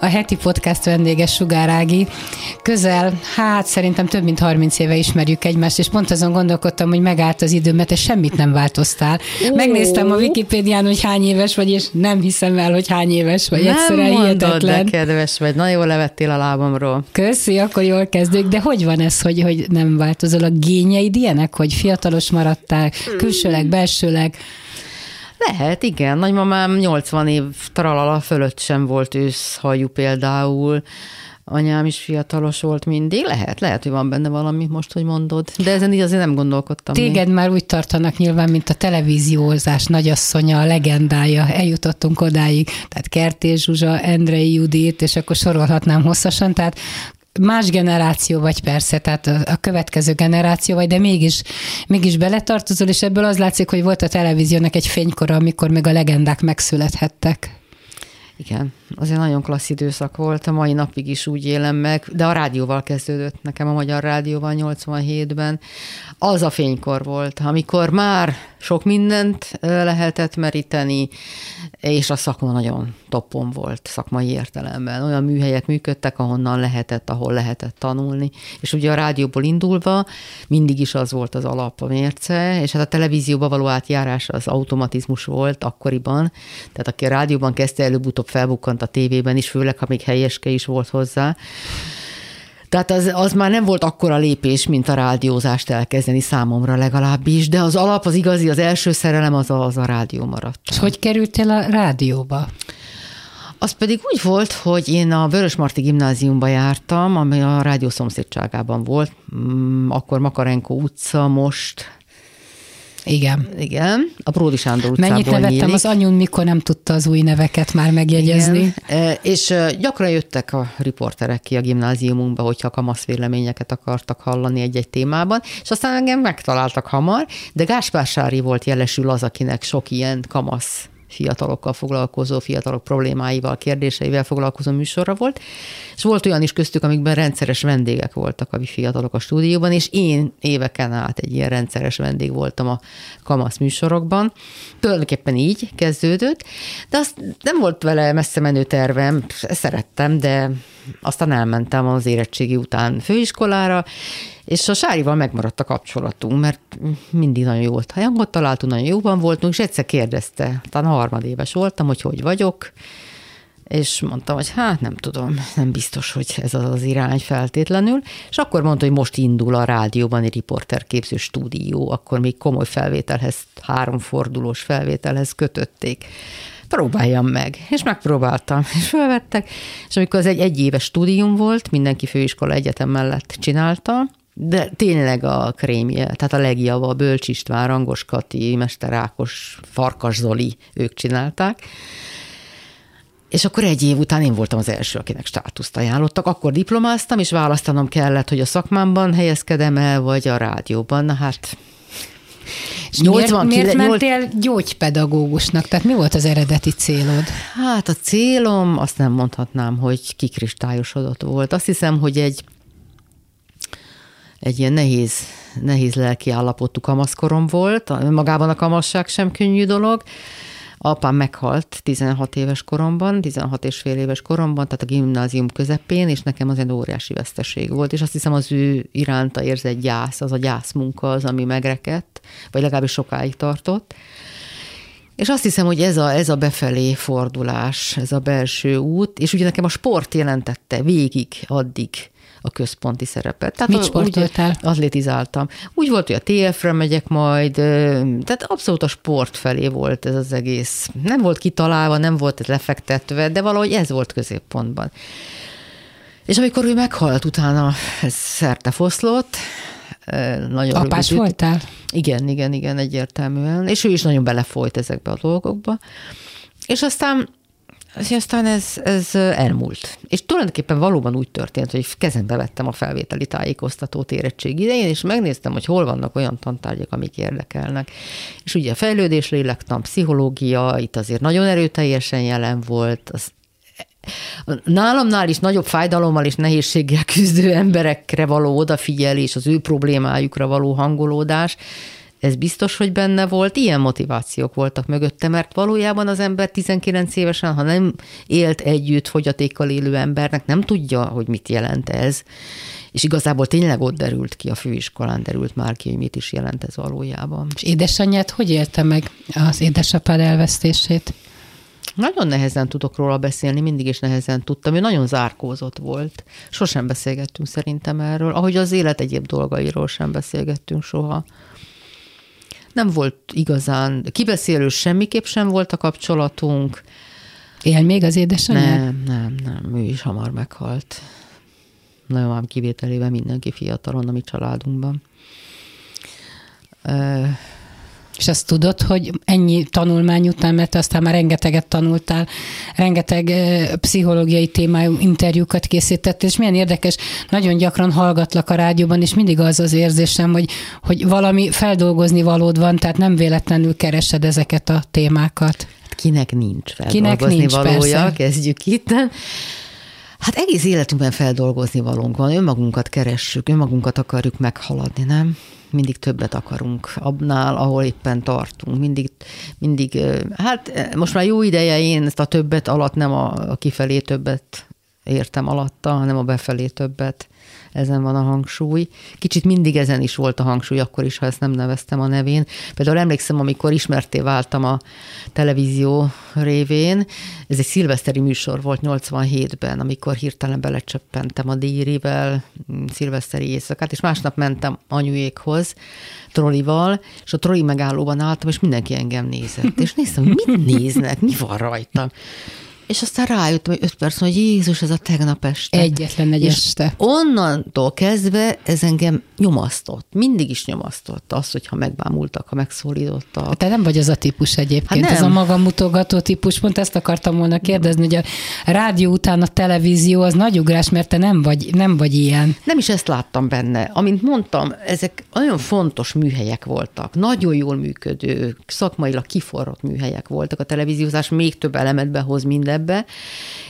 a heti podcast vendége Sugár Ági. Közel, hát szerintem több mint 30 éve ismerjük egymást, és pont azon gondolkodtam, hogy megállt az idő, mert semmit nem változtál. Megnéztem a Wikipédián, hogy hány éves vagy, és nem hiszem el, hogy hány éves vagy. Nem Egyszerűen mondod, hihetetlen. de kedves vagy. Nagyon jól levettél a lábamról. Köszi, akkor jól kezdők. De hogy van ez, hogy, hogy nem változol? A gényeid ilyenek, hogy fiatalos maradtál, külsőleg, belsőleg? Lehet, igen. Nagymamám 80 év tralala fölött sem volt őszhajú például. Anyám is fiatalos volt mindig. Lehet, lehet, hogy van benne valami most, hogy mondod. De ezen így azért nem gondolkodtam. Téged még. már úgy tartanak nyilván, mint a televíziózás nagyasszonya, a legendája. Eljutottunk odáig. Tehát Kertész Zsuzsa, Endrei Judit, és akkor sorolhatnám hosszasan. Tehát más generáció vagy persze, tehát a, következő generáció vagy, de mégis, mégis beletartozol, és ebből az látszik, hogy volt a televíziónak egy fénykora, amikor még a legendák megszülethettek. Igen, azért nagyon klassz időszak volt, a mai napig is úgy élem meg, de a rádióval kezdődött nekem a Magyar Rádióval 87-ben. Az a fénykor volt, amikor már sok mindent lehetett meríteni, és a szakma nagyon toppon volt szakmai értelemben. Olyan műhelyek működtek, ahonnan lehetett, ahol lehetett tanulni. És ugye a rádióból indulva mindig is az volt az alap, a mérce, és hát a televízióba való átjárás az automatizmus volt akkoriban. Tehát aki a rádióban kezdte, előbb-utóbb felbukkant a tévében is, főleg, ha még helyeske is volt hozzá. Tehát az, az már nem volt akkora lépés, mint a rádiózást elkezdeni számomra legalábbis, de az alap, az igazi, az első szerelem az a, az a rádió maradt. És hogy kerültél a rádióba? Az pedig úgy volt, hogy én a Vörösmarty gimnáziumba jártam, ami a rádió szomszédságában volt, mm, akkor Makarenko utca, most igen. Igen, a Pródi Sándor utcában Mennyit nevettem nyílik. az anyun, mikor nem tudta az új neveket már megjegyezni. Igen. E, és gyakran jöttek a riporterek ki a gimnáziumunkba, hogyha kamasz véleményeket akartak hallani egy-egy témában, és aztán engem megtaláltak hamar, de Gáspár Sári volt jelesül az, akinek sok ilyen kamasz fiatalokkal foglalkozó, fiatalok problémáival, kérdéseivel foglalkozó műsorra volt, és volt olyan is köztük, amikben rendszeres vendégek voltak a fiatalok a stúdióban, és én éveken át egy ilyen rendszeres vendég voltam a kamasz műsorokban. Tulajdonképpen így kezdődött, de azt nem volt vele messze menő tervem, szerettem, de aztán elmentem az érettségi után főiskolára, és a Sárival megmaradt a kapcsolatunk, mert mindig nagyon jó volt hangot találtunk, nagyon jóban voltunk, és egyszer kérdezte, talán harmadéves voltam, hogy hogy vagyok, és mondtam, hogy hát nem tudom, nem biztos, hogy ez az az irány feltétlenül, és akkor mondta, hogy most indul a rádióban egy riporterképző stúdió, akkor még komoly felvételhez, háromfordulós felvételhez kötötték. Próbáljam meg. És megpróbáltam, és felvettek, és amikor az egy egyéves stúdium volt, mindenki főiskola egyetem mellett csinálta, de tényleg a krémje, tehát a legjabb, a Bölcs István, Rangos Kati, Mester Ákos, Farkas Zoli, ők csinálták. És akkor egy év után én voltam az első, akinek státuszt ajánlottak. Akkor diplomáztam, és választanom kellett, hogy a szakmámban helyezkedem el, vagy a rádióban. Na hát és 80, miért, miért mentél gyógypedagógusnak? Tehát mi volt az eredeti célod? Hát a célom, azt nem mondhatnám, hogy kikristályosodott volt. Azt hiszem, hogy egy egy ilyen nehéz, nehéz lelki állapotú kamaszkorom volt. Magában a kamasság sem könnyű dolog. Apám meghalt 16 éves koromban, 16 és fél éves koromban, tehát a gimnázium közepén, és nekem az egy óriási veszteség volt, és azt hiszem az ő iránta érzett gyász, az a gyászmunka az, ami megrekedt, vagy legalábbis sokáig tartott. És azt hiszem, hogy ez a, ez a befelé fordulás, ez a belső út, és ugye nekem a sport jelentette végig addig a központi szerepet. Tehát Mit sportoltál? Úgy, atlétizáltam. Úgy volt, hogy a TF-re megyek majd, tehát abszolút a sport felé volt ez az egész. Nem volt kitalálva, nem volt ez lefektetve, de valahogy ez volt középpontban. És amikor ő meghalt, utána ez szerte foszlott, nagyon Apás rövid. voltál? Igen, igen, igen, egyértelműen. És ő is nagyon belefolyt ezekbe a dolgokba. És aztán És aztán ez, ez elmúlt. És tulajdonképpen valóban úgy történt, hogy kezembe vettem a felvételi tájékoztatót érettség idején, és megnéztem, hogy hol vannak olyan tantárgyak, amik érdekelnek. És ugye a fejlődés, lélektan, pszichológia, itt azért nagyon erőteljesen jelen volt, az nálamnál is nagyobb fájdalommal és nehézséggel küzdő emberekre való odafigyelés, az ő problémájukra való hangolódás, ez biztos, hogy benne volt, ilyen motivációk voltak mögötte, mert valójában az ember 19 évesen, ha nem élt együtt fogyatékkal élő embernek, nem tudja, hogy mit jelent ez. És igazából tényleg ott derült ki, a főiskolán derült már ki, hogy mit is jelent ez valójában. És édesanyját hogy élte meg az édesapád elvesztését? Nagyon nehezen tudok róla beszélni, mindig is nehezen tudtam. Ő nagyon zárkózott volt. Sosem beszélgettünk szerintem erről, ahogy az élet egyéb dolgairól sem beszélgettünk soha nem volt igazán kibeszélő, semmiképp sem volt a kapcsolatunk. Él még az édesanyja? Nem, nem, nem, ő is hamar meghalt. Nagyon ám kivételével mindenki fiatalon a mi családunkban. És azt tudod, hogy ennyi tanulmány után, mert aztán már rengeteget tanultál, rengeteg pszichológiai témájú interjúkat készítettél, és milyen érdekes, nagyon gyakran hallgatlak a rádióban, és mindig az az érzésem, hogy, hogy valami feldolgozni valód van, tehát nem véletlenül keresed ezeket a témákat. Hát kinek nincs feldolgozni Kinek nincs, valója, persze. kezdjük itt. Hát egész életünkben feldolgozni valónk van, önmagunkat keressük, önmagunkat akarjuk meghaladni, nem? Mindig többet akarunk abnál, ahol éppen tartunk. Mindig, mindig, hát most már jó ideje én ezt a többet alatt nem a, kifelé többet értem alatta, hanem a befelé többet ezen van a hangsúly. Kicsit mindig ezen is volt a hangsúly, akkor is, ha ezt nem neveztem a nevén. Például emlékszem, amikor ismerté váltam a televízió révén, ez egy szilveszteri műsor volt 87-ben, amikor hirtelen belecsöppentem a díjrivel, mm, szilveszteri éjszakát, és másnap mentem anyuékhoz, trollival, és a trolli megállóban álltam, és mindenki engem nézett. És néztem, mit néznek, mi van rajtam. És aztán rájöttem, hogy öt perc, hogy Jézus, ez a tegnap este. Egyetlen egy és este. onnantól kezdve ez engem nyomasztott. Mindig is nyomasztott az, hogyha megbámultak, ha megszólítottak. Te nem vagy az a típus egyébként, hát nem. ez a magamutogató típus. Pont ezt akartam volna kérdezni, hogy a rádió után a televízió az nagy ugrás, mert te nem vagy, nem vagy ilyen. Nem is ezt láttam benne. Amint mondtam, ezek nagyon fontos műhelyek voltak. Nagyon jól működő, szakmailag kiforrott műhelyek voltak. A televíziózás még több elemet behoz minden ebbe.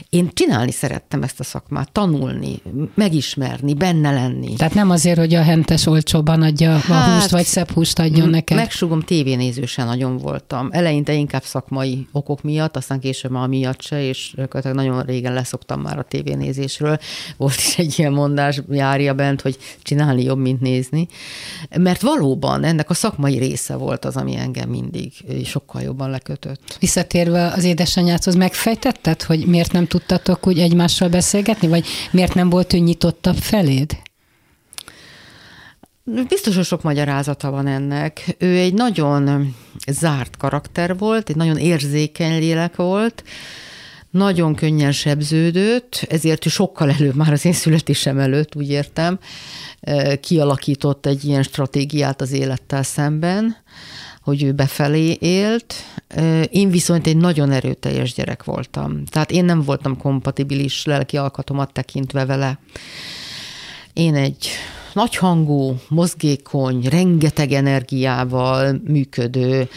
Én csinálni szerettem ezt a szakmát, tanulni, megismerni, benne lenni. Tehát nem azért, hogy a hentes olcsóban adja hát, a húst, vagy szebb húst adjon neked? Megsugom, tévénézősen nagyon voltam. Eleinte inkább szakmai okok miatt, aztán később már miatt se, és nagyon régen leszoktam már a tévénézésről. Volt is egy ilyen mondás, járja bent, hogy csinálni jobb, mint nézni. Mert valóban ennek a szakmai része volt az, ami engem mindig sokkal jobban lekötött. Visszatérve az édesanyádhoz, megfejtett értetted, hogy miért nem tudtatok úgy egymással beszélgetni, vagy miért nem volt ő nyitottabb feléd? Biztos, hogy sok magyarázata van ennek. Ő egy nagyon zárt karakter volt, egy nagyon érzékeny lélek volt, nagyon könnyen sebződött, ezért ő sokkal előbb, már az én születésem előtt, úgy értem, kialakított egy ilyen stratégiát az élettel szemben, hogy ő befelé élt. Én viszont egy nagyon erőteljes gyerek voltam. Tehát én nem voltam kompatibilis lelki alkatomat tekintve vele. Én egy nagyhangú, mozgékony, rengeteg energiával működő,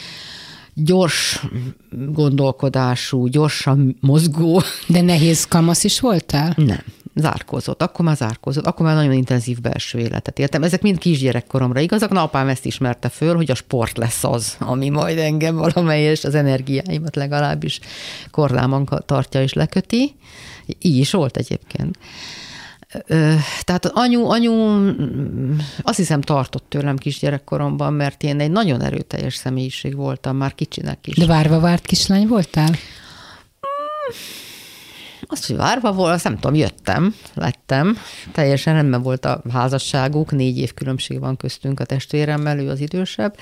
gyors gondolkodású, gyorsan mozgó. De nehéz kamasz is voltál? Nem zárkózott, akkor már zárkózott, akkor már nagyon intenzív belső életet éltem. Ezek mind kisgyerekkoromra igazak, na apám ezt ismerte föl, hogy a sport lesz az, ami majd engem valamelyes az energiáimat legalábbis korlámon tartja és leköti. Így is volt egyébként. Tehát anyu, anyu azt hiszem tartott tőlem kisgyerekkoromban, mert én egy nagyon erőteljes személyiség voltam, már kicsinek is. De várva várt kislány voltál? Mm azt, hogy várva azt nem tudom, jöttem, lettem. Teljesen rendben volt a házasságuk, négy év különbség van köztünk a testvéremmel, ő az idősebb.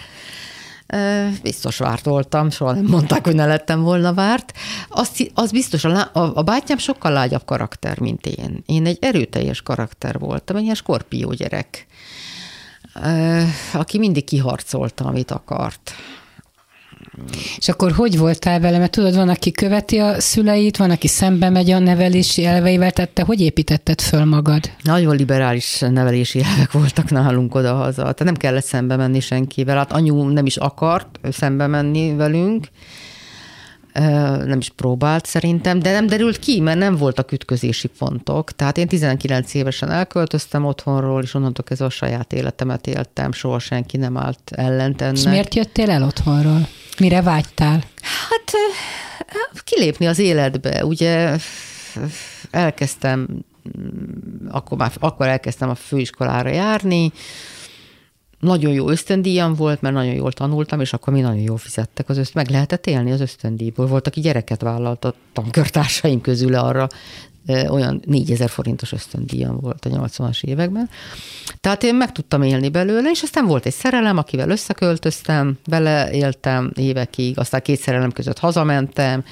Biztos várt voltam, soha nem mondták, hogy ne lettem volna várt. Azt, az biztos, a, a, a bátyám sokkal lágyabb karakter, mint én. Én egy erőteljes karakter voltam, egy ilyen skorpió gyerek, aki mindig kiharcolta, amit akart És akkor hogy voltál vele? Mert tudod, van, aki követi a szüleit, van, aki szembe megy a nevelési elveivel, tehát te hogy építetted föl magad? Nagyon liberális nevelési elvek voltak nálunk oda-haza. Tehát nem kellett szembe menni senkivel. Hát anyu nem is akart szembe menni velünk, nem is próbált szerintem, de nem derült ki, mert nem voltak ütközési pontok. Tehát én 19 évesen elköltöztem otthonról, és onnantól kezdve a saját életemet éltem, soha senki nem állt ellent ennek. És miért jöttél el otthonról? Mire vágytál? Hát kilépni az életbe. Ugye elkezdtem, akkor, már, akkor elkezdtem a főiskolára járni, nagyon jó ösztöndíjam volt, mert nagyon jól tanultam, és akkor mi nagyon jól fizettek az öszt, meg lehetett élni az ösztöndíjból. Volt, aki gyereket vállalt a tankörtársaim közül arra, olyan 4000 forintos ösztöndíjam volt a 80-as években. Tehát én meg tudtam élni belőle, és aztán volt egy szerelem, akivel összeköltöztem, vele éltem évekig, aztán két szerelem között hazamentem,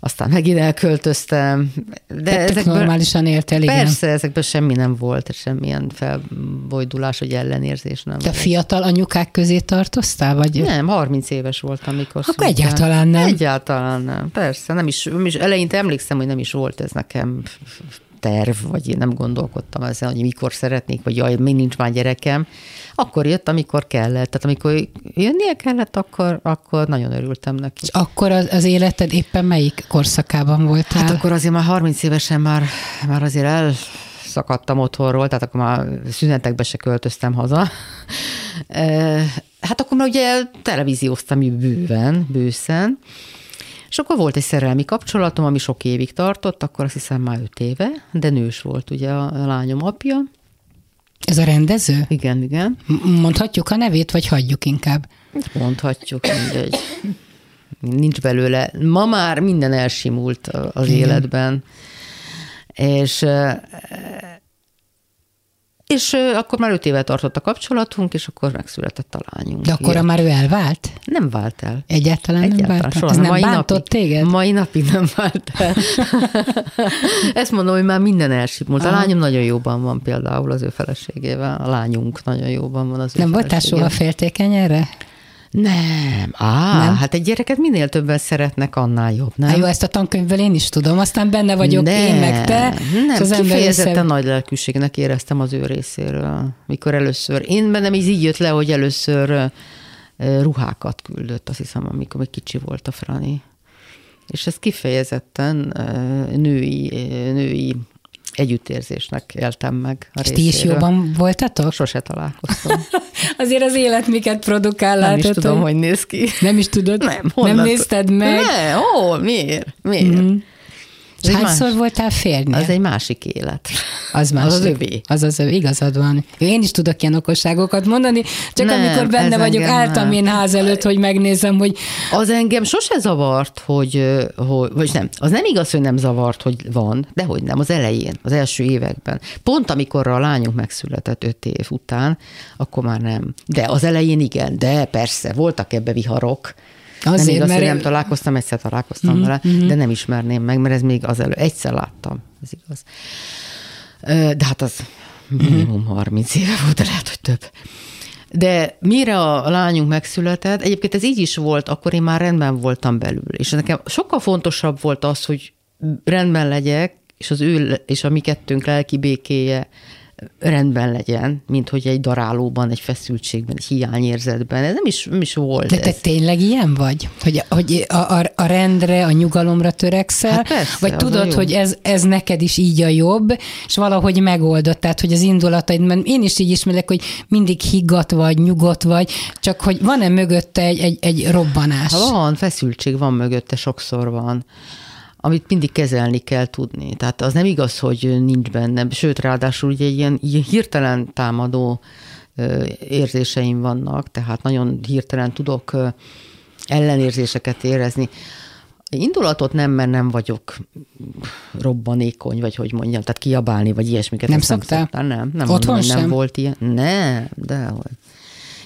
aztán megint elköltöztem. De ezekből, normálisan éltél, igen. Persze, ezekből semmi nem volt, semmilyen felbojdulás, vagy ellenérzés nem. Te fiatal anyukák közé tartoztál? Vagy? Nem, 30 éves voltam, mikor Akkor szültem. egyáltalán nem. Egyáltalán nem, persze. Nem is, nem is, eleinte emlékszem, hogy nem is volt ez nekem terv, vagy én nem gondolkodtam ezen, hogy mikor szeretnék, vagy jaj, még nincs már gyerekem. Akkor jött, amikor kellett. Tehát amikor jönnie kellett, akkor, akkor nagyon örültem neki. És akkor az, az életed éppen melyik korszakában voltál? Hát akkor azért már 30 évesen már, már azért el szakadtam otthonról, tehát akkor már szünetekbe se költöztem haza. Hát akkor már ugye televízióztam bőven, bőszen, és akkor volt egy szerelmi kapcsolatom, ami sok évig tartott, akkor azt hiszem már öt éve, de nős volt ugye a lányom apja. Ez a rendező? Igen, igen. Mondhatjuk a nevét, vagy hagyjuk inkább? Mondhatjuk, mindegy. Nincs belőle. Ma már minden elsimult az igen. életben. És és akkor már öt éve tartott a kapcsolatunk, és akkor megszületett a lányunk. De akkor már ő elvált? Nem vált el. Egyáltalán, Egyáltalán nem vált soha. Ez nem mai bántott napig, téged? Mai napig nem vált el. Ezt mondom, hogy már minden elsipult. A lányom nagyon jóban van például az ő feleségével. A lányunk nagyon jóban van az ő Nem voltál soha féltékeny erre? Nem. Á, nem? hát egy gyereket minél többen szeretnek, annál jobb, nem? Há, jó, ezt a tankönyvből én is tudom, aztán benne vagyok nem, én meg te. Nem, az kifejezetten össze... nagy lelkűségnek éreztem az ő részéről, mikor először. Én bennem így, így jött le, hogy először ruhákat küldött, azt hiszem, amikor még kicsi volt a Frani. És ez kifejezetten női, női együttérzésnek éltem meg a És ti is jobban voltatok? Sose találkoztam. Azért az élet miket produkál, Nem látod, is tudom, hogy néz ki. Nem is tudod? Nem. Nem nézted meg? Nem, ó, miért? Miért? Mm. És hányszor más... voltál férni? Az egy másik élet. Az más. Az az övé. Az az övé, igazad van. Én is tudok ilyen okosságokat mondani, csak nem, amikor benne vagyok, álltam én ház előtt, hogy megnézem, hogy... Az engem sose zavart, hogy, hogy, vagy nem, az nem igaz, hogy nem zavart, hogy van, de hogy nem, az elején, az első években. Pont amikor a lányunk megszületett öt év után, akkor már nem. De az elején igen, de persze, voltak ebbe viharok, Azért, nem igaz, mert... nem találkoztam, egyszer találkoztam mm-hmm. vele, de nem ismerném meg, mert ez még az elő. Egyszer láttam, ez igaz. De hát az minimum 30 éve volt, de lehet, hogy több. De mire a lányunk megszületett, egyébként ez így is volt, akkor én már rendben voltam belül. És nekem sokkal fontosabb volt az, hogy rendben legyek, és az ő és a mi kettőnk lelki békéje rendben legyen, mint hogy egy darálóban, egy feszültségben, egy hiányérzetben. Ez nem is, nem is volt. De te ez. tényleg ilyen vagy? Hogy, hogy a, a, a rendre, a nyugalomra törekszel? Hát persze, vagy tudod, hogy ez, ez neked is így a jobb, és valahogy megoldott, tehát hogy az indulataid, mert én is így ismerek, hogy mindig higgadt vagy, nyugodt vagy, csak hogy van-e mögötte egy, egy, egy robbanás? Ha van, feszültség van mögötte, sokszor van amit mindig kezelni kell tudni. Tehát az nem igaz, hogy nincs benne, sőt, ráadásul ugye ilyen, ilyen hirtelen támadó érzéseim vannak, tehát nagyon hirtelen tudok ellenérzéseket érezni. Indulatot nem, mert nem vagyok robbanékony, vagy hogy mondjam, tehát kiabálni, vagy ilyesmiket. Nem szoktál? Nem, nem, nem Otthon mondom, sem? nem volt ilyen. Nem, de hogy.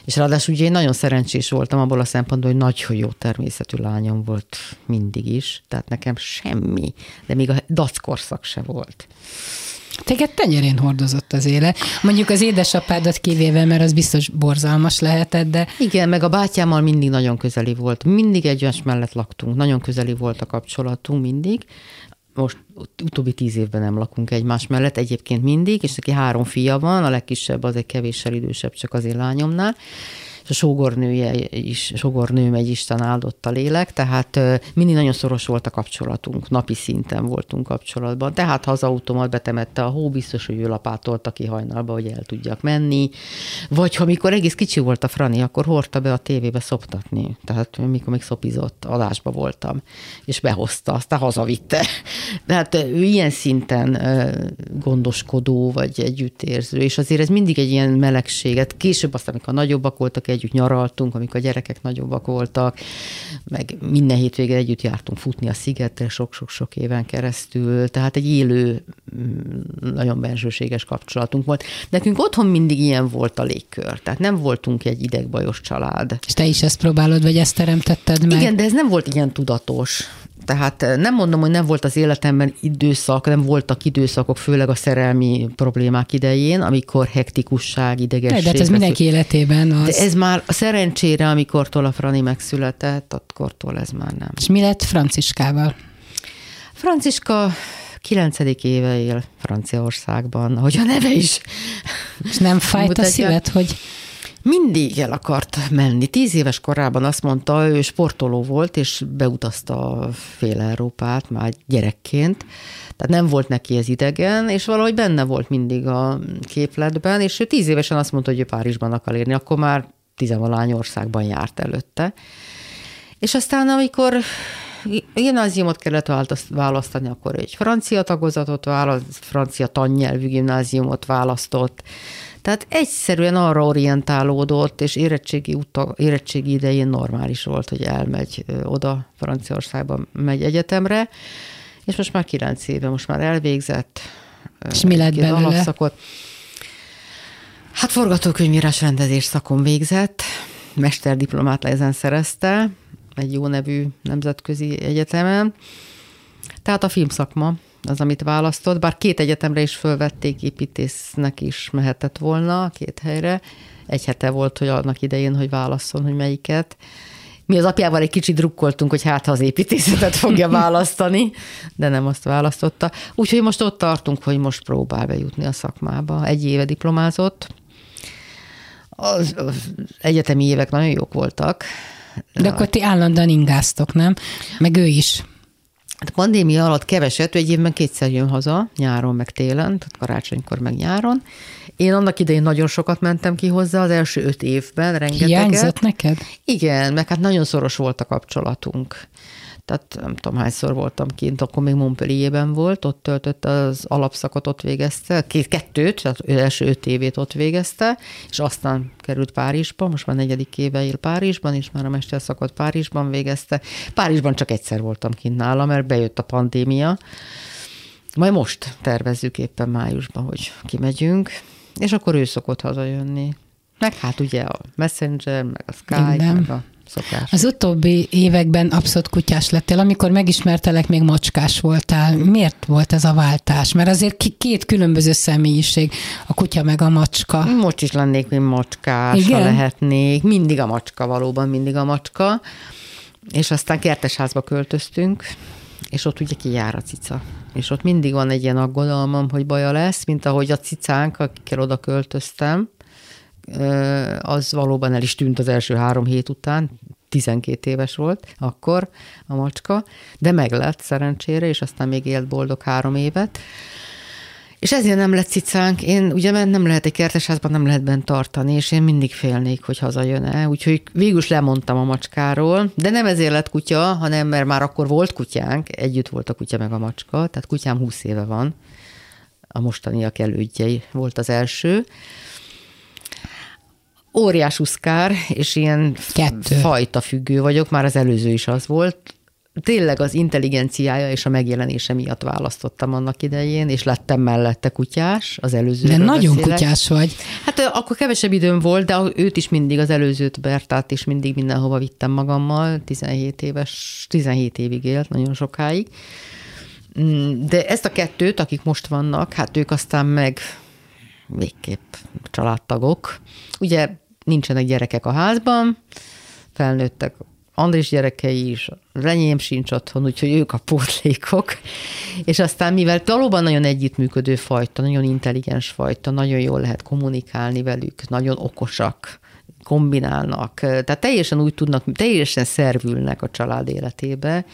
És ráadásul ugye én nagyon szerencsés voltam abból a szempontból, hogy nagyon jó természetű lányom volt mindig is, tehát nekem semmi, de még a dackorszak se volt. Téged tenyerén hordozott az éle. Mondjuk az édesapádat kivéve, mert az biztos borzalmas lehetett, de... Igen, meg a bátyámmal mindig nagyon közeli volt. Mindig egymás mellett laktunk. Nagyon közeli volt a kapcsolatunk mindig. Most utóbbi tíz évben nem lakunk egymás mellett, egyébként mindig, és neki három fia van, a legkisebb az egy kevéssel idősebb, csak az én lányomnál és a sógornője is, sógornőm egy Isten áldott a lélek, tehát mindig nagyon szoros volt a kapcsolatunk, napi szinten voltunk kapcsolatban. Tehát ha az automat betemette a hó, biztos, hogy ő lapátolta ki hajnalba, hogy el tudjak menni. Vagy ha mikor egész kicsi volt a Frani, akkor hordta be a tévébe szoptatni. Tehát mikor még szopizott, adásba voltam, és behozta, aztán hazavitte. Tehát ő ilyen szinten gondoskodó, vagy együttérző, és azért ez mindig egy ilyen melegséget. Később aztán, amikor nagyobbak voltak, együtt nyaraltunk, amikor a gyerekek nagyobbak voltak, meg minden hétvégén együtt jártunk futni a szigetre sok-sok-sok éven keresztül, tehát egy élő, mm, nagyon bensőséges kapcsolatunk volt. Nekünk otthon mindig ilyen volt a légkör, tehát nem voltunk egy idegbajos család. És te is ezt próbálod, vagy ezt teremtetted meg? Igen, de ez nem volt ilyen tudatos. Tehát eh, nem mondom, hogy nem volt az életemben időszak, nem voltak időszakok, főleg a szerelmi problémák idején, amikor hektikusság, idegesség. De, de hát ez mindenki életében az. De ez már szerencsére, amikor a Frani megszületett, akkortól ez már nem. És mi lett Franciskával? Franciska kilencedik éve él Franciaországban, ahogy a neve is. És nem fájt a szívet, hogy mindig el akart menni. Tíz éves korában azt mondta, ő sportoló volt, és beutazta fél Európát már gyerekként. Tehát nem volt neki ez idegen, és valahogy benne volt mindig a képletben, és ő tíz évesen azt mondta, hogy ő Párizsban akar érni, akkor már tizenvalány országban járt előtte. És aztán, amikor gimnáziumot kellett választani, akkor egy francia tagozatot választ, francia tannyelvű gimnáziumot választott, tehát egyszerűen arra orientálódott, és érettségi, uta, érettségi idején normális volt, hogy elmegy oda, Franciaországba megy egyetemre, és most már kilenc éve, most már elvégzett. És mi lett belőle? Alapszakot. Hát forgatókönyvírás rendezés szakon végzett, mesterdiplomát ezen szerezte, egy jó nevű nemzetközi egyetemen. Tehát a filmszakma az, amit választott, bár két egyetemre is fölvették, építésznek is mehetett volna, két helyre. Egy hete volt, hogy annak idején, hogy válasszon, hogy melyiket. Mi az apjával egy kicsit drukkoltunk, hogy hát ha az építészetet fogja választani, de nem azt választotta. Úgyhogy most ott tartunk, hogy most próbál bejutni a szakmába. Egy éve diplomázott. Az, az egyetemi évek nagyon jók voltak. De akkor ti állandóan ingáztok, nem? Meg ő is. Hát a pandémia alatt keveset, egy évben kétszer jön haza, nyáron meg télen, tehát karácsonykor meg nyáron. Én annak idején nagyon sokat mentem ki hozzá, az első öt évben, rengeteget. Hiányzott neked? Igen, meg hát nagyon szoros volt a kapcsolatunk tehát nem tudom hányszor voltam kint, akkor még Montpellierben volt, ott töltött az alapszakot, ott végezte, két, kettőt, tehát első öt évét ott végezte, és aztán került Párizsba, most már negyedik éve él Párizsban, és már a mesterszakot Párizsban végezte. Párizsban csak egyszer voltam kint nála, mert bejött a pandémia. Majd most tervezzük éppen májusban, hogy kimegyünk, és akkor ő szokott hazajönni. Meg hát ugye a Messenger, meg a Skype, Igen. meg a szokás. Az utóbbi években abszolút kutyás lettél, amikor megismertelek, még macskás voltál. Miért volt ez a váltás? Mert azért két különböző személyiség, a kutya meg a macska. Most is lennék, mint macskás, Igen? ha lehetnék. Mindig a macska, valóban mindig a macska. És aztán kertesházba költöztünk, és ott ugye kijár a cica. És ott mindig van egy ilyen aggodalmam, hogy baja lesz, mint ahogy a cicánk, akikkel oda költöztem, az valóban el is tűnt az első három hét után, 12 éves volt akkor a macska, de meg lett szerencsére, és aztán még élt boldog három évet. És ezért nem lett cicánk. Én ugye nem lehet egy kertesházban, nem lehet bent tartani, és én mindig félnék, hogy hazajön-e. Úgyhogy végül is lemondtam a macskáról, de nem ezért lett kutya, hanem mert már akkor volt kutyánk, együtt volt a kutya meg a macska, tehát kutyám 20 éve van, a mostaniak elődjei volt az első óriás uszkár, és ilyen Kettő. fajta függő vagyok, már az előző is az volt. Tényleg az intelligenciája és a megjelenése miatt választottam annak idején, és lettem mellette kutyás, az előző. De nagyon beszélek. kutyás vagy. Hát akkor kevesebb időm volt, de őt is mindig, az előzőt Bertát is mindig mindenhova vittem magammal, 17 éves, 17 évig élt, nagyon sokáig Mm, de ezt a kettőt, akik most vannak, hát ők aztán meg végképp családtagok. Ugye nincsenek gyerekek a házban, felnőttek Andris gyerekei is, renyém sincs otthon, úgyhogy ők a pótlékok. És aztán, mivel valóban nagyon együttműködő fajta, nagyon intelligens fajta, nagyon jól lehet kommunikálni velük, nagyon okosak, kombinálnak, tehát teljesen úgy tudnak, teljesen szervülnek a család életébe,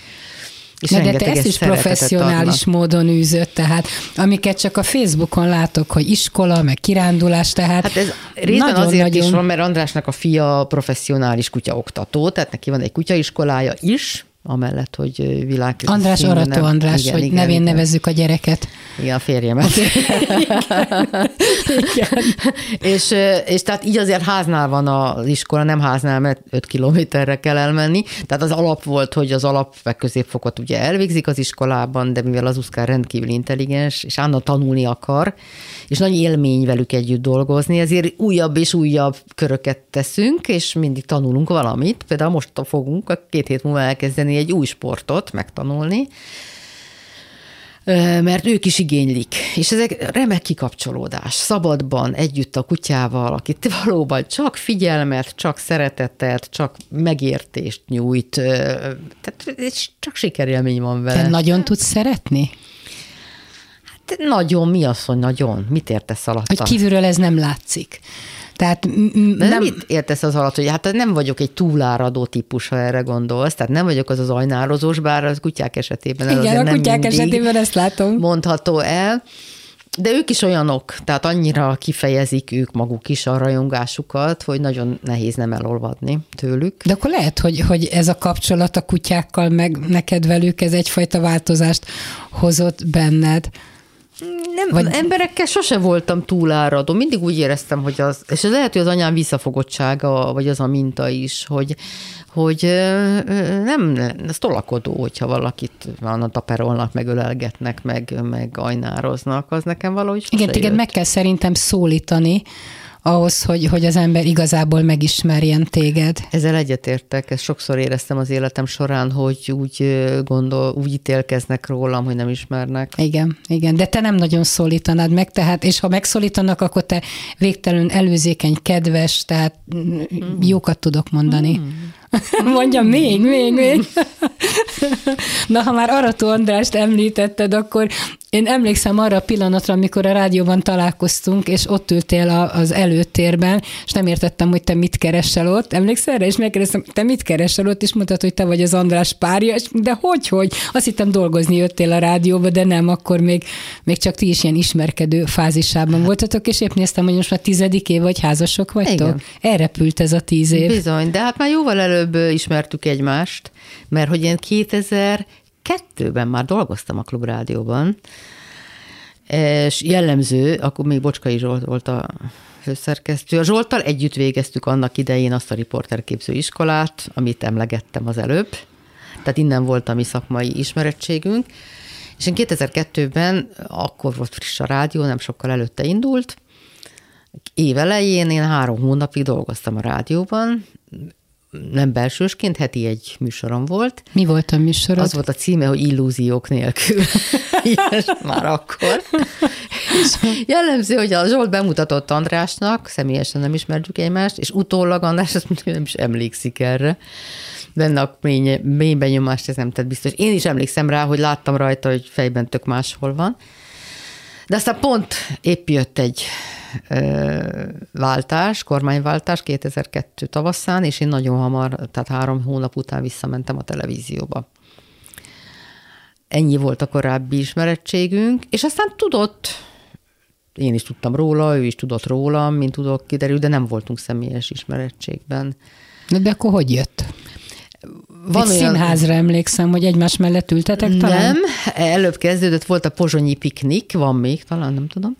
és Na de te ezt is professzionális adnak. módon űzött, tehát amiket csak a Facebookon látok, hogy iskola, meg kirándulás, tehát Hát ez részben nagyon, azért nagyon... is van, mert Andrásnak a fia professzionális kutyaoktató, tehát neki van egy kutyaiskolája is, amellett, hogy világ... András Arató András, igen, hogy igen, nevén igen. nevezzük a gyereket. Igen, a férjemet. igen. és, és tehát így azért háznál van az iskola, nem háznál, mert 5 kilométerre kell elmenni. Tehát az alap volt, hogy az alap meg középfokot ugye elvégzik az iskolában, de mivel az Uszkár rendkívül intelligens, és Anna tanulni akar, és nagy élmény velük együtt dolgozni, ezért újabb és újabb köröket teszünk, és mindig tanulunk valamit. Például most fogunk a két hét múlva elkezdeni egy új sportot megtanulni, mert ők is igénylik. És ezek remek kikapcsolódás, szabadban, együtt a kutyával, akit valóban csak figyelmet, csak szeretetet, csak megértést nyújt. Tehát csak sikerélmény van vele. Te nagyon tudsz szeretni? Hát nagyon, mi az, hogy nagyon? Mit értesz alatt? Hogy kívülről ez nem látszik. Tehát nem... nem... Mit értesz az alatt, hogy hát nem vagyok egy túláradó típus, ha erre gondolsz, tehát nem vagyok az az ajnározós, bár az kutyák esetében Igen, a kutyák esetében ezt látom. Mondható el. De ők is olyanok, tehát annyira kifejezik ők maguk is a rajongásukat, hogy nagyon nehéz nem elolvadni tőlük. De akkor lehet, hogy, hogy ez a kapcsolat a kutyákkal, meg neked velük, ez egyfajta változást hozott benned. Nem, Vagy... emberekkel sose voltam túláradó, mindig úgy éreztem, hogy az, és ez lehet, hogy az anyám visszafogottsága, vagy az a minta is, hogy, hogy nem, ez tolakodó, hogyha valakit a taperolnak, meg ölelgetnek, meg, meg ajnároznak, az nekem valahogy Igen, téged meg kell szerintem szólítani, ahhoz, hogy, hogy az ember igazából megismerjen téged. Ezzel egyetértek, ezt sokszor éreztem az életem során, hogy úgy gondol, úgy ítélkeznek rólam, hogy nem ismernek. Igen, igen, de te nem nagyon szólítanád meg, tehát, és ha megszólítanak, akkor te végtelenül előzékeny, kedves, tehát mm. jókat tudok mondani. Mm. Mondjam még, még, még. Na, ha már Arató Andrást említetted, akkor én emlékszem arra a pillanatra, amikor a rádióban találkoztunk, és ott ültél a, az előtérben, és nem értettem, hogy te mit keresel ott. Emlékszel erre? És megkérdeztem, te mit keresel ott, és mondtad, hogy te vagy az András párja, és de hogy, hogy? Azt hittem dolgozni jöttél a rádióba, de nem, akkor még, még csak ti is ilyen ismerkedő fázisában hát. voltatok, és épp néztem, hogy most már tizedik év vagy házasok vagytok. Igen. Elrepült ez a tíz év. Bizony, de hát már jóval előbb ismertük egymást, mert hogy én 2000 kettőben már dolgoztam a Klubrádióban, és jellemző, akkor még Bocskai Zsolt volt a főszerkesztő. A Zsolttal együtt végeztük annak idején azt a riporterképző iskolát, amit emlegettem az előbb. Tehát innen volt a mi szakmai ismerettségünk. És én 2002-ben, akkor volt friss a rádió, nem sokkal előtte indult, év elején én három hónapig dolgoztam a rádióban, nem belsősként, heti egy műsorom volt. Mi volt a műsorod? Az volt a címe, hogy illúziók nélkül. Ilyes már akkor. És jellemző, hogy a Zsolt bemutatott Andrásnak, személyesen nem ismerjük egymást, és utólag András azt nem is emlékszik erre. Benne a mély, mély benyomást ez nem tett biztos. Én is emlékszem rá, hogy láttam rajta, hogy fejben tök máshol van. De aztán pont épp jött egy váltás, kormányváltás 2002 tavaszán, és én nagyon hamar, tehát három hónap után visszamentem a televízióba. Ennyi volt a korábbi ismerettségünk, és aztán tudott, én is tudtam róla, ő is tudott rólam, mint tudok kiderül, de nem voltunk személyes ismerettségben. De akkor hogy jött? Van Egy olyan... színházra emlékszem, hogy egymás mellett ültetek talán? Nem, előbb kezdődött, volt a pozsonyi piknik, van még, talán nem tudom,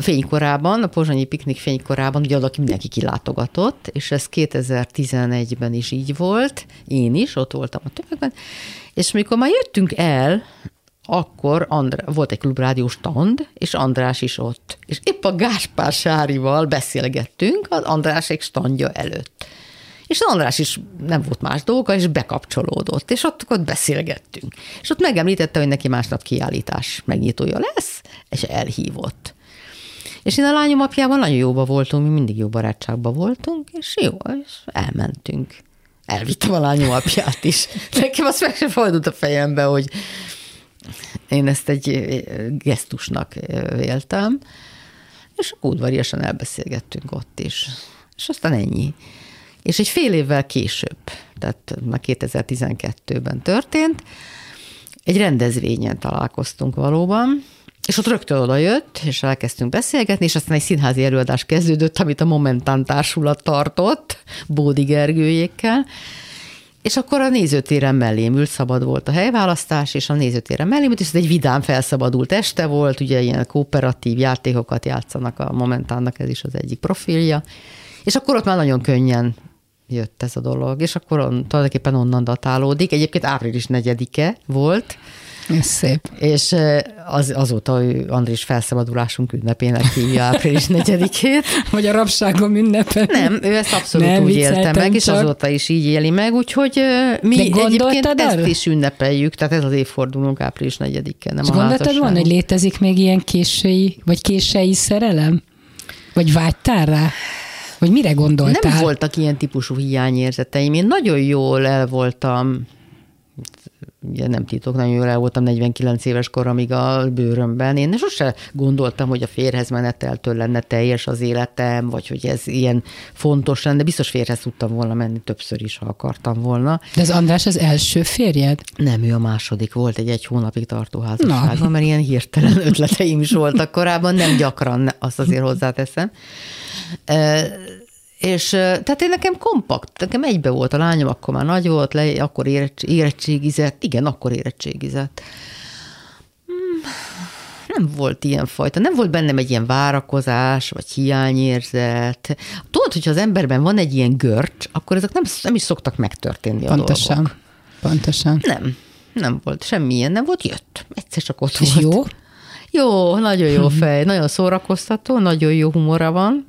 fénykorában, a pozsonyi piknik fénykorában, ugye oda mindenki kilátogatott, és ez 2011-ben is így volt, én is, ott voltam a többekben, és mikor már jöttünk el, akkor Andrá, volt egy klubrádió stand, és András is ott. És épp a Gáspár Sárival beszélgettünk az Andrásék standja előtt. És András is nem volt más dolga, és bekapcsolódott, és ott, ott beszélgettünk. És ott megemlítette, hogy neki másnap kiállítás megnyitója lesz, és elhívott. És én a lányom apjával nagyon jóba voltunk, mi mindig jó barátságban voltunk, és jó, és elmentünk. Elvittem a lányom apját is. Nekem azt meg sem fordult a fejembe, hogy én ezt egy gesztusnak véltem, és udvariasan elbeszélgettünk ott is. És aztán ennyi. És egy fél évvel később, tehát már 2012-ben történt, egy rendezvényen találkoztunk valóban, és ott rögtön oda jött, és elkezdtünk beszélgetni, és aztán egy színházi előadás kezdődött, amit a Momentán társulat tartott, Bódi Gergőjékkel, és akkor a nézőtéren mellém ült, szabad volt a helyválasztás, és a nézőtéren mellém ült, és ez egy vidám felszabadult este volt, ugye ilyen kooperatív játékokat játszanak a Momentánnak, ez is az egyik profilja. És akkor ott már nagyon könnyen jött ez a dolog, és akkor on, tulajdonképpen onnan datálódik. Egyébként április 4-e volt, ez szép. És az, azóta Andris felszabadulásunk ünnepének hívja április 4-ét. Vagy a rabságom ünnepe. Nem, ő ezt abszolút Nem, úgy élte meg, csak. és azóta is így éli meg, úgyhogy mi egyébként arra? ezt is ünnepeljük, tehát ez az évfordulónk április 4-e, nem és a gondoltad van, hogy létezik még ilyen késői, vagy késői szerelem? Vagy vágytál rá? Vagy mire gondoltál? Nem voltak ilyen típusú hiányérzeteim. Én nagyon jól el voltam ugye nem titok, nagyon jól el voltam 49 éves koramig a bőrömben. Én sose gondoltam, hogy a férhez meneteltől lenne teljes az életem, vagy hogy ez ilyen fontos lenne. Biztos férhez tudtam volna menni többször is, ha akartam volna. De az András az első férjed? Nem, ő a második. Volt egy egy hónapig tartó házasságban, mert ilyen hirtelen ötleteim is voltak korábban, nem gyakran, azt azért hozzáteszem. És tehát én nekem kompakt, nekem egybe volt a lányom, akkor már nagy volt, le, akkor érettségizett, igen, akkor érettségizett. Hmm, nem volt ilyen fajta, nem volt bennem egy ilyen várakozás, vagy hiányérzet. Tudod, hogyha az emberben van egy ilyen görcs, akkor ezek nem, nem is szoktak megtörténni Pontosan. a dolgok. Pontosan. Nem, nem volt semmilyen, nem volt, jött. Egyszer csak ott És volt. jó? Jó, nagyon jó fej, nagyon szórakoztató, nagyon jó humora van.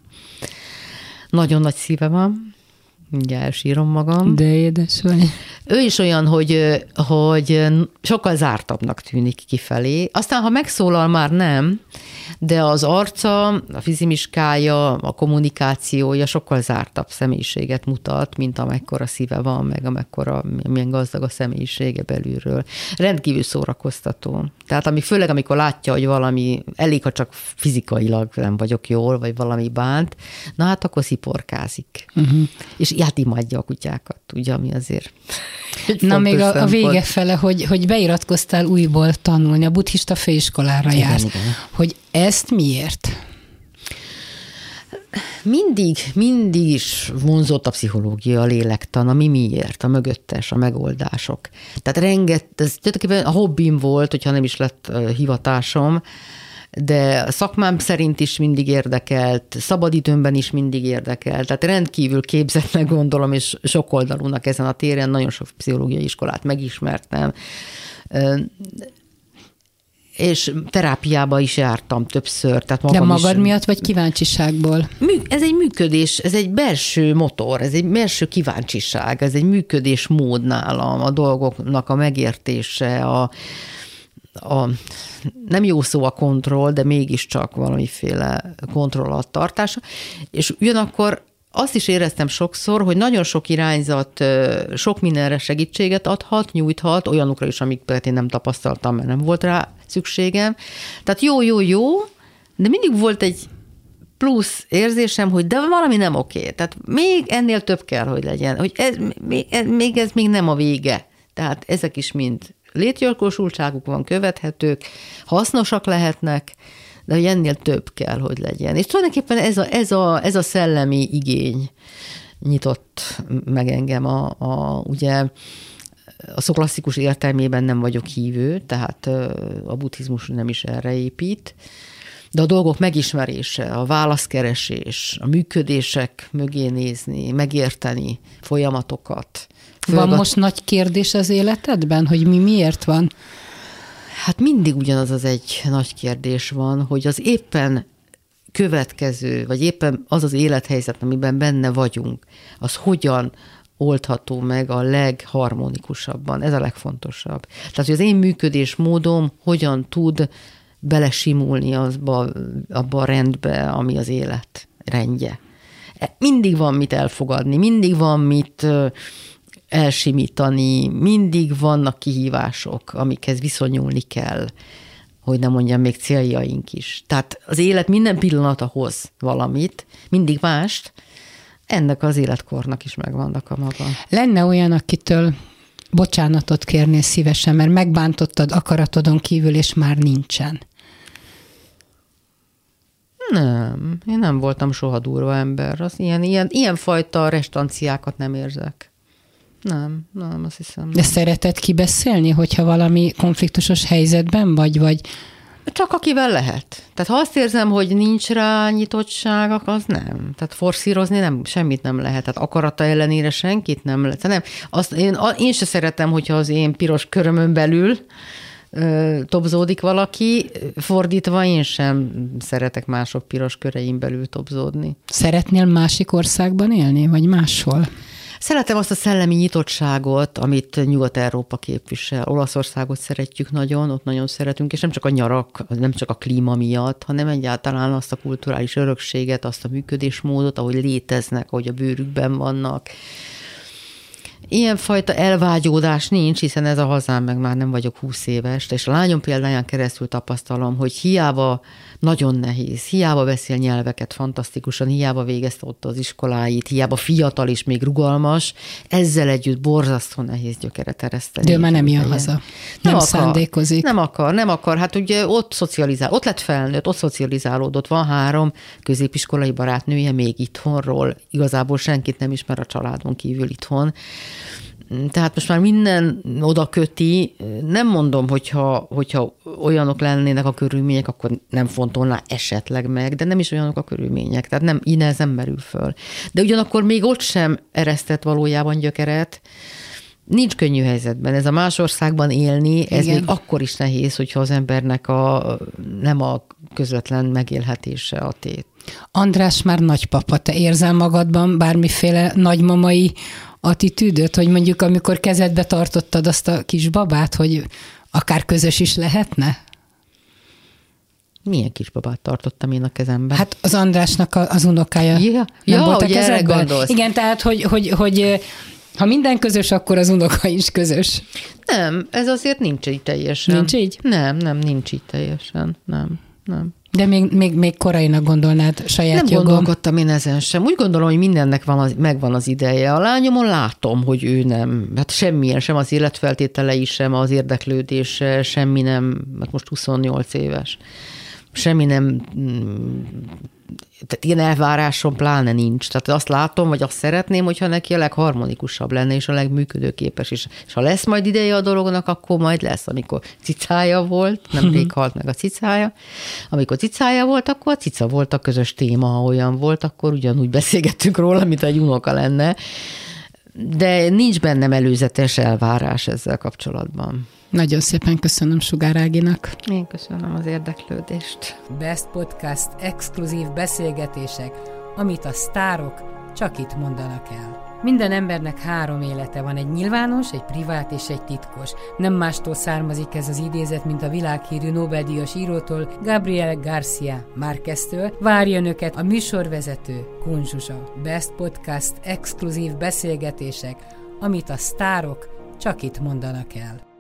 Nagyon nagy szíve van, mindjárt elsírom magam. De édes vagy. Ő is olyan, hogy, hogy sokkal zártabbnak tűnik kifelé. Aztán, ha megszólal, már nem, de az arca, a fizimiskája, a kommunikációja sokkal zártabb személyiséget mutat, mint amekkora szíve van, meg amekkora, milyen gazdag a személyisége belülről. Rendkívül szórakoztató. Tehát ami, főleg amikor látja, hogy valami, elég, ha csak fizikailag nem vagyok jól, vagy valami bánt, na hát akkor sziporkázik. Uh-huh. És hát imádja a kutyákat, ugye, ami azért Na még a, a vége fele, hogy, hogy beiratkoztál újból tanulni, a buddhista főiskolára igen, jársz. Igen. Hogy ezt miért? Mindig, mindig is vonzott a pszichológia, a lélektan, a mi miért, a mögöttes, a megoldások. Tehát renget, ez tulajdonképpen a hobbim volt, hogyha nem is lett hivatásom, de szakmám szerint is mindig érdekelt, szabadidőmben is mindig érdekelt, tehát rendkívül képzetnek gondolom, és sokoldalúnak ezen a téren, nagyon sok pszichológiai iskolát megismertem, és terápiába is jártam többször. Tehát magam De magad is, miatt, vagy kíváncsiságból? Ez egy működés, ez egy belső motor, ez egy belső kíváncsiság, ez egy működésmód nálam, a dolgoknak a megértése, a, a, nem jó szó a kontroll, de mégiscsak valamiféle kontroll alatt tartása, és ugyanakkor azt is éreztem sokszor, hogy nagyon sok irányzat sok mindenre segítséget adhat, nyújthat, olyanokra is, amiket én nem tapasztaltam, mert nem volt rá szükségem. Tehát jó, jó, jó, de mindig volt egy plusz érzésem, hogy de valami nem oké. Tehát még ennél több kell, hogy legyen. Hogy ez, még, ez, még ez még nem a vége. Tehát ezek is mind létjogosultságuk van, követhetők, hasznosak lehetnek, de hogy ennél több kell, hogy legyen. És tulajdonképpen ez a, ez a, ez a szellemi igény nyitott meg engem a, a ugye a szó klasszikus értelmében nem vagyok hívő, tehát a buddhizmus nem is erre épít, de a dolgok megismerése, a válaszkeresés, a működések mögé nézni, megérteni folyamatokat, van most nagy kérdés az életedben, hogy mi miért van? Hát mindig ugyanaz az egy nagy kérdés van, hogy az éppen következő, vagy éppen az az élethelyzet, amiben benne vagyunk, az hogyan oldható meg a legharmonikusabban. Ez a legfontosabb. Tehát, hogy az én működésmódom hogyan tud belesimulni azba, abba a rendbe, ami az élet rendje. E, mindig van mit elfogadni, mindig van mit elsimítani, mindig vannak kihívások, amikhez viszonyulni kell, hogy nem mondjam, még céljaink is. Tehát az élet minden pillanata hoz valamit, mindig mást, ennek az életkornak is megvannak a maga. Lenne olyan, akitől bocsánatot kérnél szívesen, mert megbántottad akaratodon kívül, és már nincsen. Nem, én nem voltam soha durva ember. Az ilyen, ilyen, ilyen fajta restanciákat nem érzek. Nem, nem, azt hiszem. De szereted kibeszélni, hogyha valami konfliktusos helyzetben vagy, vagy csak akivel lehet. Tehát ha azt érzem, hogy nincs rá nyitottság, az nem. Tehát forszírozni nem, semmit nem lehet. Tehát akarata ellenére senkit nem lehet. Nem. Azt, én, én se szeretem, hogyha az én piros körömön belül ö, tobzódik valaki, fordítva én sem szeretek mások piros köreim belül tobzódni. Szeretnél másik országban élni, vagy máshol? Szeretem azt a szellemi nyitottságot, amit Nyugat-Európa képvisel. Olaszországot szeretjük nagyon, ott nagyon szeretünk, és nem csak a nyarak, nem csak a klíma miatt, hanem egyáltalán azt a kulturális örökséget, azt a működésmódot, ahogy léteznek, ahogy a bőrükben vannak. Ilyenfajta elvágyódás nincs, hiszen ez a hazám, meg már nem vagyok húsz éves, és a lányom példáján keresztül tapasztalom, hogy hiába nagyon nehéz. Hiába beszél nyelveket fantasztikusan, hiába végezte ott az iskoláit, hiába fiatal és még rugalmas, ezzel együtt borzasztó nehéz gyökeret ereszteni. De ő már nem jön haza. Nem, nem akar, szándékozik. Nem akar, nem akar. Hát ugye ott szocializál, ott lett felnőtt, ott szocializálódott. Van három középiskolai barátnője még itthonról. Igazából senkit nem ismer a családon kívül itthon. Tehát most már minden oda köti, nem mondom, hogyha, hogyha olyanok lennének a körülmények, akkor nem fontolná esetleg meg, de nem is olyanok a körülmények, tehát nem, így nem merül föl. De ugyanakkor még ott sem eresztett valójában gyökeret, Nincs könnyű helyzetben. Ez a más országban élni, Igen. ez még akkor is nehéz, hogyha az embernek a, nem a közvetlen megélhetése a tét. András már nagypapa, te érzel magadban bármiféle nagymamai attitűdöt, hogy mondjuk amikor kezedbe tartottad azt a kis babát, hogy akár közös is lehetne? Milyen kisbabát tartottam én a kezembe? Hát az Andrásnak az unokája ja, nem ja, volt a kezedben? Igen, tehát, hogy, hogy, hogy ha minden közös, akkor az unoka is közös. Nem, ez azért nincs így teljesen. Nincs így? Nem, nem, nincs így teljesen. Nem, nem. De még, még, még korainak gondolnád saját Nem jogom. gondolkodtam én ezen sem. Úgy gondolom, hogy mindennek van az, megvan az ideje. A lányomon látom, hogy ő nem, hát semmilyen, sem az életfeltételei, sem az érdeklődése, semmi nem, hát most 28 éves semmi nem tehát ilyen elvárásom pláne nincs. Tehát azt látom, vagy azt szeretném, hogyha neki a legharmonikusabb lenne, és a legműködőképes is. És ha lesz majd ideje a dolognak, akkor majd lesz. Amikor cicája volt, nemrég halt meg a cicája, amikor cicája volt, akkor a cica volt a közös téma, ha olyan volt, akkor ugyanúgy beszélgettünk róla, mint egy unoka lenne. De nincs bennem előzetes elvárás ezzel kapcsolatban. Nagyon szépen köszönöm Sugár Áginak. Én köszönöm az érdeklődést. Best Podcast exkluzív beszélgetések, amit a sztárok csak itt mondanak el. Minden embernek három élete van, egy nyilvános, egy privát és egy titkos. Nem mástól származik ez az idézet, mint a világhírű Nobel-díjas írótól, Gabriel Garcia Márqueztől. Várja önöket a műsorvezető, Kunzsusa. Best Podcast exkluzív beszélgetések, amit a sztárok csak itt mondanak el.